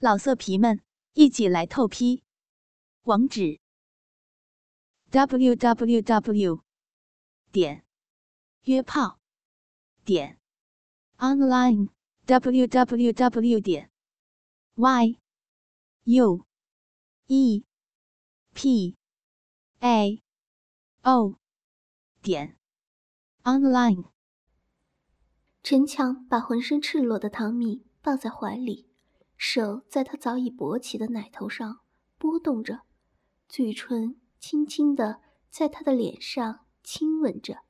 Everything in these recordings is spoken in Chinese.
老色皮们，一起来透批！网址：w w w 点约炮点 online w w w 点 y u e p a o 点 online。陈强把浑身赤裸的唐米抱在怀里。手在他早已勃起的奶头上拨动着，嘴唇轻轻地在他的脸上亲吻着。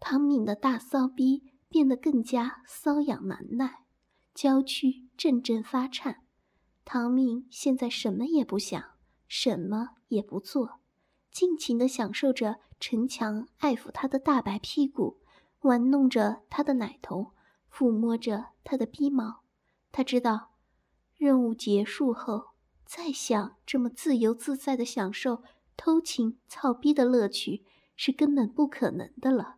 唐敏的大骚逼变得更加瘙痒难耐，娇躯阵阵发颤。唐敏现在什么也不想，什么也不做，尽情地享受着陈强爱抚她的大白屁股，玩弄着她的奶头，抚摸着她的逼毛。他知道，任务结束后，再想这么自由自在的享受偷情操逼的乐趣是根本不可能的了。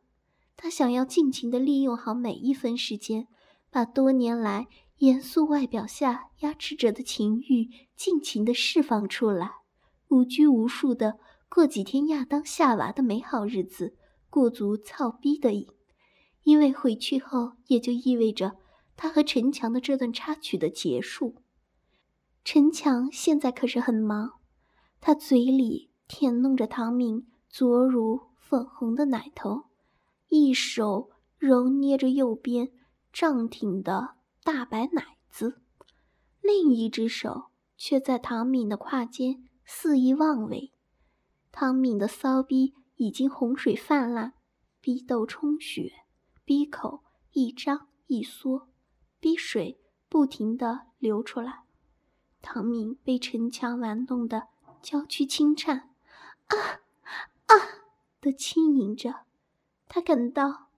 他想要尽情的利用好每一分时间，把多年来严肃外表下压制着的情欲尽情的释放出来，无拘无束的过几天亚当夏娃的美好日子，过足操逼的瘾。因为回去后，也就意味着。他和陈强的这段插曲的结束，陈强现在可是很忙，他嘴里舔弄着唐敏左乳粉红的奶头，一手揉捏着右边胀挺的大白奶子，另一只手却在唐敏的胯间肆意妄为。唐敏的骚逼已经洪水泛滥，逼窦充血，逼口一张一缩。逼水不停地流出来，唐敏被陈强玩弄的娇躯轻颤，啊啊的轻吟着。他感到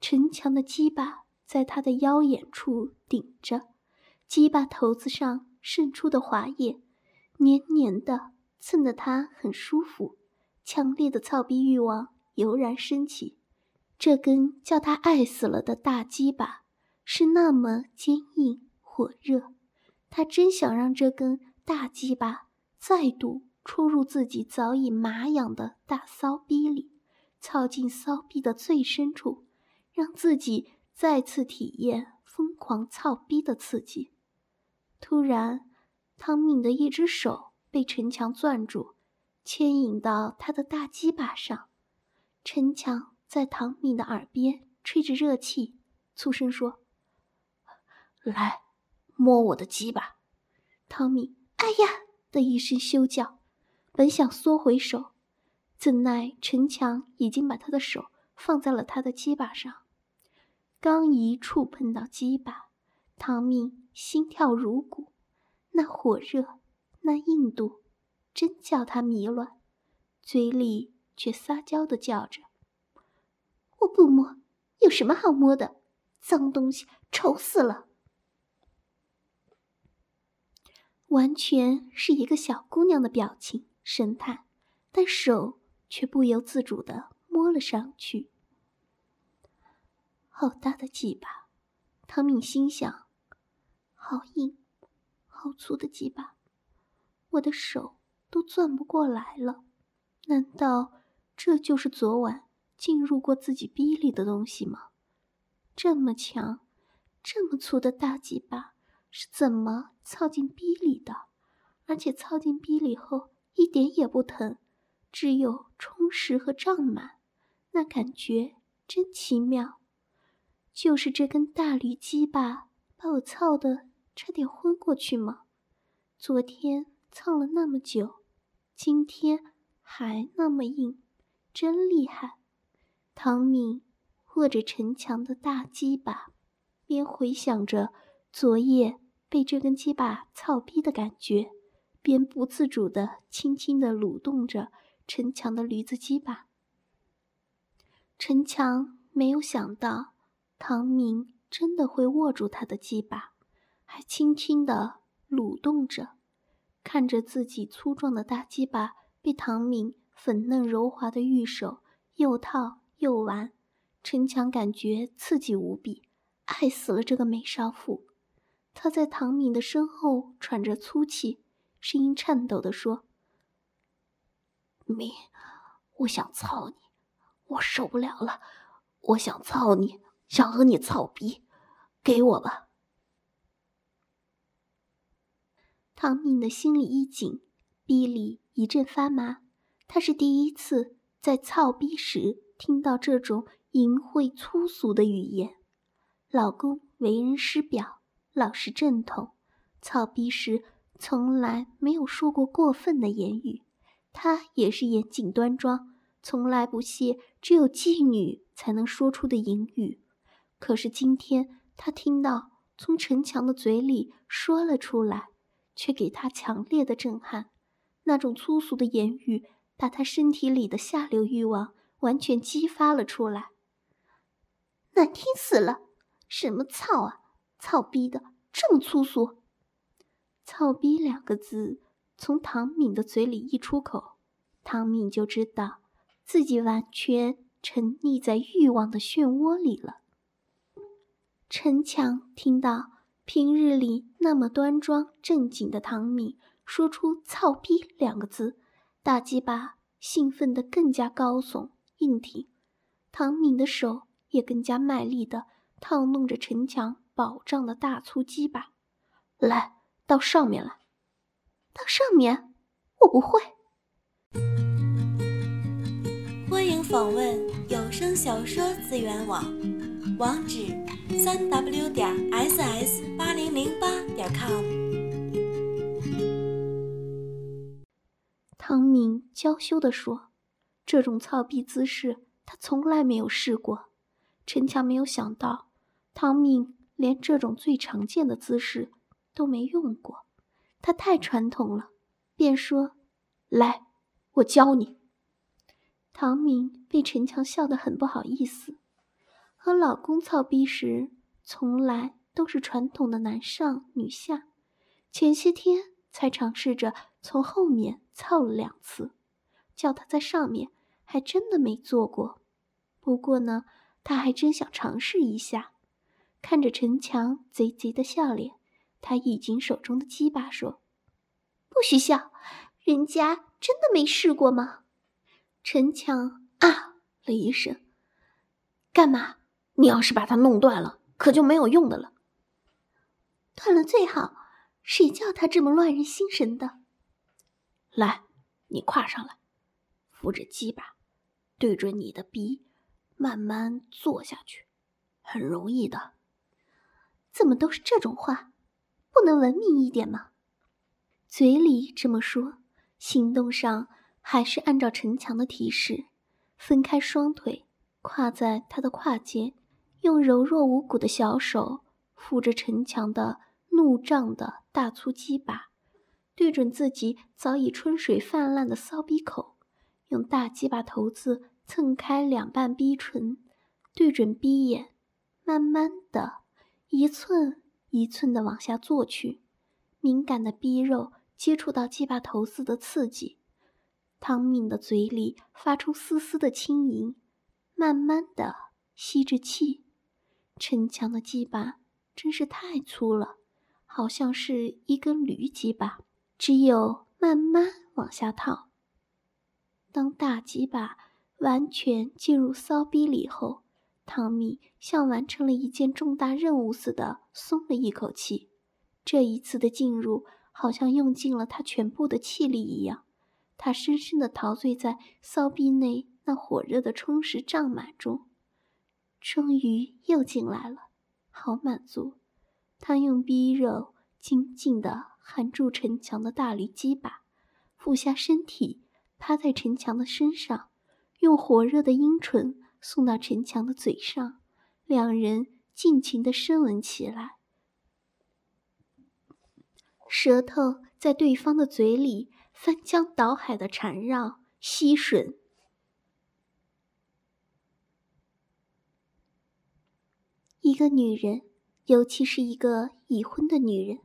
陈强的鸡巴在他的腰眼处顶着，鸡巴头子上渗出的滑液，黏黏的，蹭得他很舒服。强烈的操逼欲望油然升起，这根叫他爱死了的大鸡巴。是那么坚硬火热，他真想让这根大鸡巴再度戳入自己早已麻痒的大骚逼里，操进骚逼的最深处，让自己再次体验疯狂操逼的刺激。突然，汤敏的一只手被陈强攥住，牵引到他的大鸡巴上。陈强在唐敏的耳边吹着热气，粗声说。来，摸我的鸡巴，汤米！哎呀的一声羞叫，本想缩回手，怎奈陈强已经把他的手放在了他的鸡巴上。刚一触碰到鸡巴，汤米心跳如鼓，那火热，那硬度，真叫他迷乱，嘴里却撒娇的叫着：“我不摸，有什么好摸的？脏东西，丑死了！”完全是一个小姑娘的表情神态，但手却不由自主的摸了上去。好大的鸡巴，唐敏心想，好硬，好粗的鸡巴，我的手都攥不过来了。难道这就是昨晚进入过自己逼里的东西吗？这么强，这么粗的大鸡巴！是怎么操进逼里的？而且操进逼里后一点也不疼，只有充实和胀满，那感觉真奇妙。就是这根大驴鸡巴把我操的差点昏过去吗？昨天操了那么久，今天还那么硬，真厉害。唐敏握着陈强的大鸡巴，边回想着昨夜。被这根鸡巴操逼的感觉，便不自主的轻轻的蠕动着陈强的驴子鸡巴。陈强没有想到唐明真的会握住他的鸡巴，还轻轻的蠕动着，看着自己粗壮的大鸡巴被唐明粉嫩柔滑的玉手又套又玩，陈强感觉刺激无比，爱死了这个美少妇。他在唐敏的身后喘着粗气，声音颤抖地说：“敏，我想操你，我受不了了，我想操你，想和你操逼，给我吧。”唐敏的心里一紧，逼里一阵发麻。他是第一次在操逼时听到这种淫秽粗俗的语言。老公为人师表，老实正统，操逼时从来没有说过过分的言语。他也是严谨端庄，从来不屑只有妓女才能说出的淫语。可是今天他听到从陈强的嘴里说了出来，却给他强烈的震撼。那种粗俗的言语，把他身体里的下流欲望完全激发了出来，难听死了！什么操啊！操逼的，这么粗俗！操逼两个字从唐敏的嘴里一出口，唐敏就知道自己完全沉溺在欲望的漩涡里了。陈强听到平日里那么端庄正经的唐敏说出“操逼”两个字，大鸡巴兴奋得更加高耸硬挺，唐敏的手也更加卖力的。套弄着陈强饱胀的大粗鸡巴，来到上面来，到上面，我不会。欢迎访问有声小说资源网，网址：三 w 点 ss 八零零八点 com。汤敏娇羞地说：“这种操逼姿势，他从来没有试过。”陈强没有想到。唐敏连这种最常见的姿势都没用过，他太传统了，便说：“来，我教你。”唐敏被陈强笑得很不好意思。和老公操逼时，从来都是传统的男上女下，前些天才尝试着从后面操了两次，叫他在上面，还真的没做过。不过呢，他还真想尝试一下。看着陈强贼贼的笑脸，他一紧手中的鸡巴说：“不许笑，人家真的没试过吗？”陈强啊了一声：“干嘛？你要是把它弄断了，可就没有用的了。断了最好，谁叫他这么乱人心神的？来，你跨上来，扶着鸡巴，对准你的鼻，慢慢坐下去，很容易的。”怎么都是这种话，不能文明一点吗？嘴里这么说，行动上还是按照陈强的提示，分开双腿，跨在他的胯间，用柔弱无骨的小手扶着陈强的怒胀的大粗鸡巴，对准自己早已春水泛滥的骚逼口，用大鸡巴头子蹭开两半逼唇，对准逼眼，慢慢的。一寸一寸的往下坐去，敏感的逼肉接触到鸡巴头子的刺激，汤敏的嘴里发出丝丝的轻吟，慢慢的吸着气。陈强的鸡巴真是太粗了，好像是一根驴鸡巴，只有慢慢往下套。当大鸡巴完全进入骚逼里后。汤米像完成了一件重大任务似的松了一口气，这一次的进入好像用尽了他全部的气力一样。他深深的陶醉在骚逼内那火热的充实胀满中，终于又进来了，好满足。他用逼肉紧紧地含住陈强的大驴鸡巴，俯下身体趴在陈强的身上，用火热的阴唇。送到陈强的嘴上，两人尽情的深吻起来，舌头在对方的嘴里翻江倒海的缠绕吸吮。一个女人，尤其是一个已婚的女人，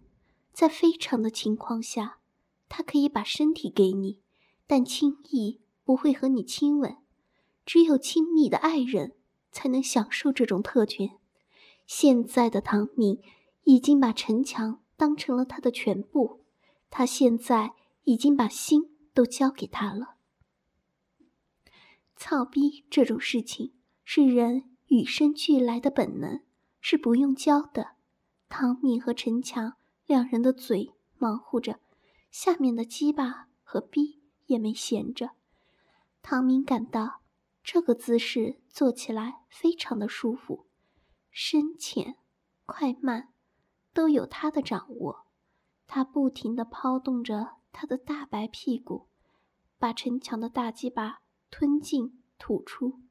在非常的情况下，她可以把身体给你，但轻易不会和你亲吻。只有亲密的爱人才能享受这种特权。现在的唐敏已经把陈强当成了他的全部，他现在已经把心都交给他了。操逼这种事情是人与生俱来的本能，是不用教的。唐敏和陈强两人的嘴忙乎着，下面的鸡巴和逼也没闲着。唐明感到这个姿势做起来非常的舒服，深浅、快慢都有他的掌握。他不停地抛动着他的大白屁股，把陈强的大鸡巴吞进吐出。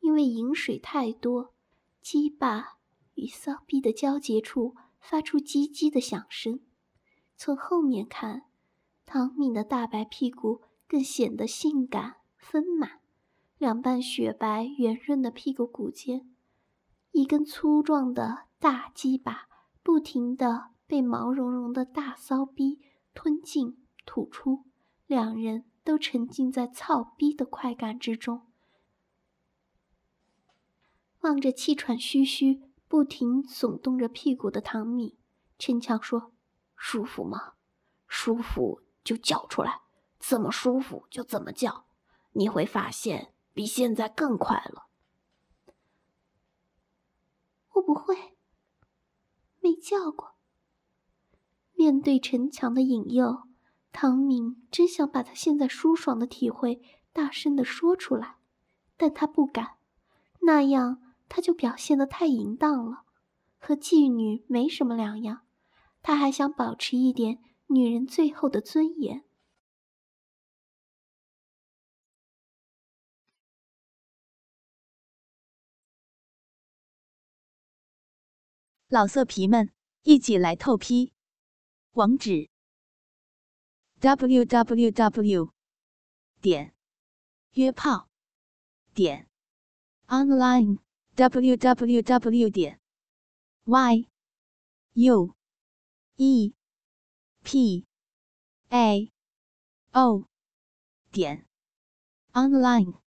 因为饮水太多，鸡巴与骚逼的交接处发出叽叽的响声。从后面看，唐敏的大白屁股更显得性感。丰满，两瓣雪白圆润的屁股骨间，一根粗壮的大鸡巴，不停地被毛茸茸的大骚逼吞进吐出，两人都沉浸在操逼的快感之中。望着气喘吁吁、不停耸动着屁股的唐米，陈强说：“舒服吗？舒服就叫出来，怎么舒服就怎么叫。”你会发现比现在更快了。我不会，没叫过。面对陈强的引诱，唐敏真想把他现在舒爽的体会大声的说出来，但他不敢，那样他就表现的太淫荡了，和妓女没什么两样。他还想保持一点女人最后的尊严。老色皮们，一起来透批！网址：w w w 点约炮点 online w w w 点 y u e p a o 点 online。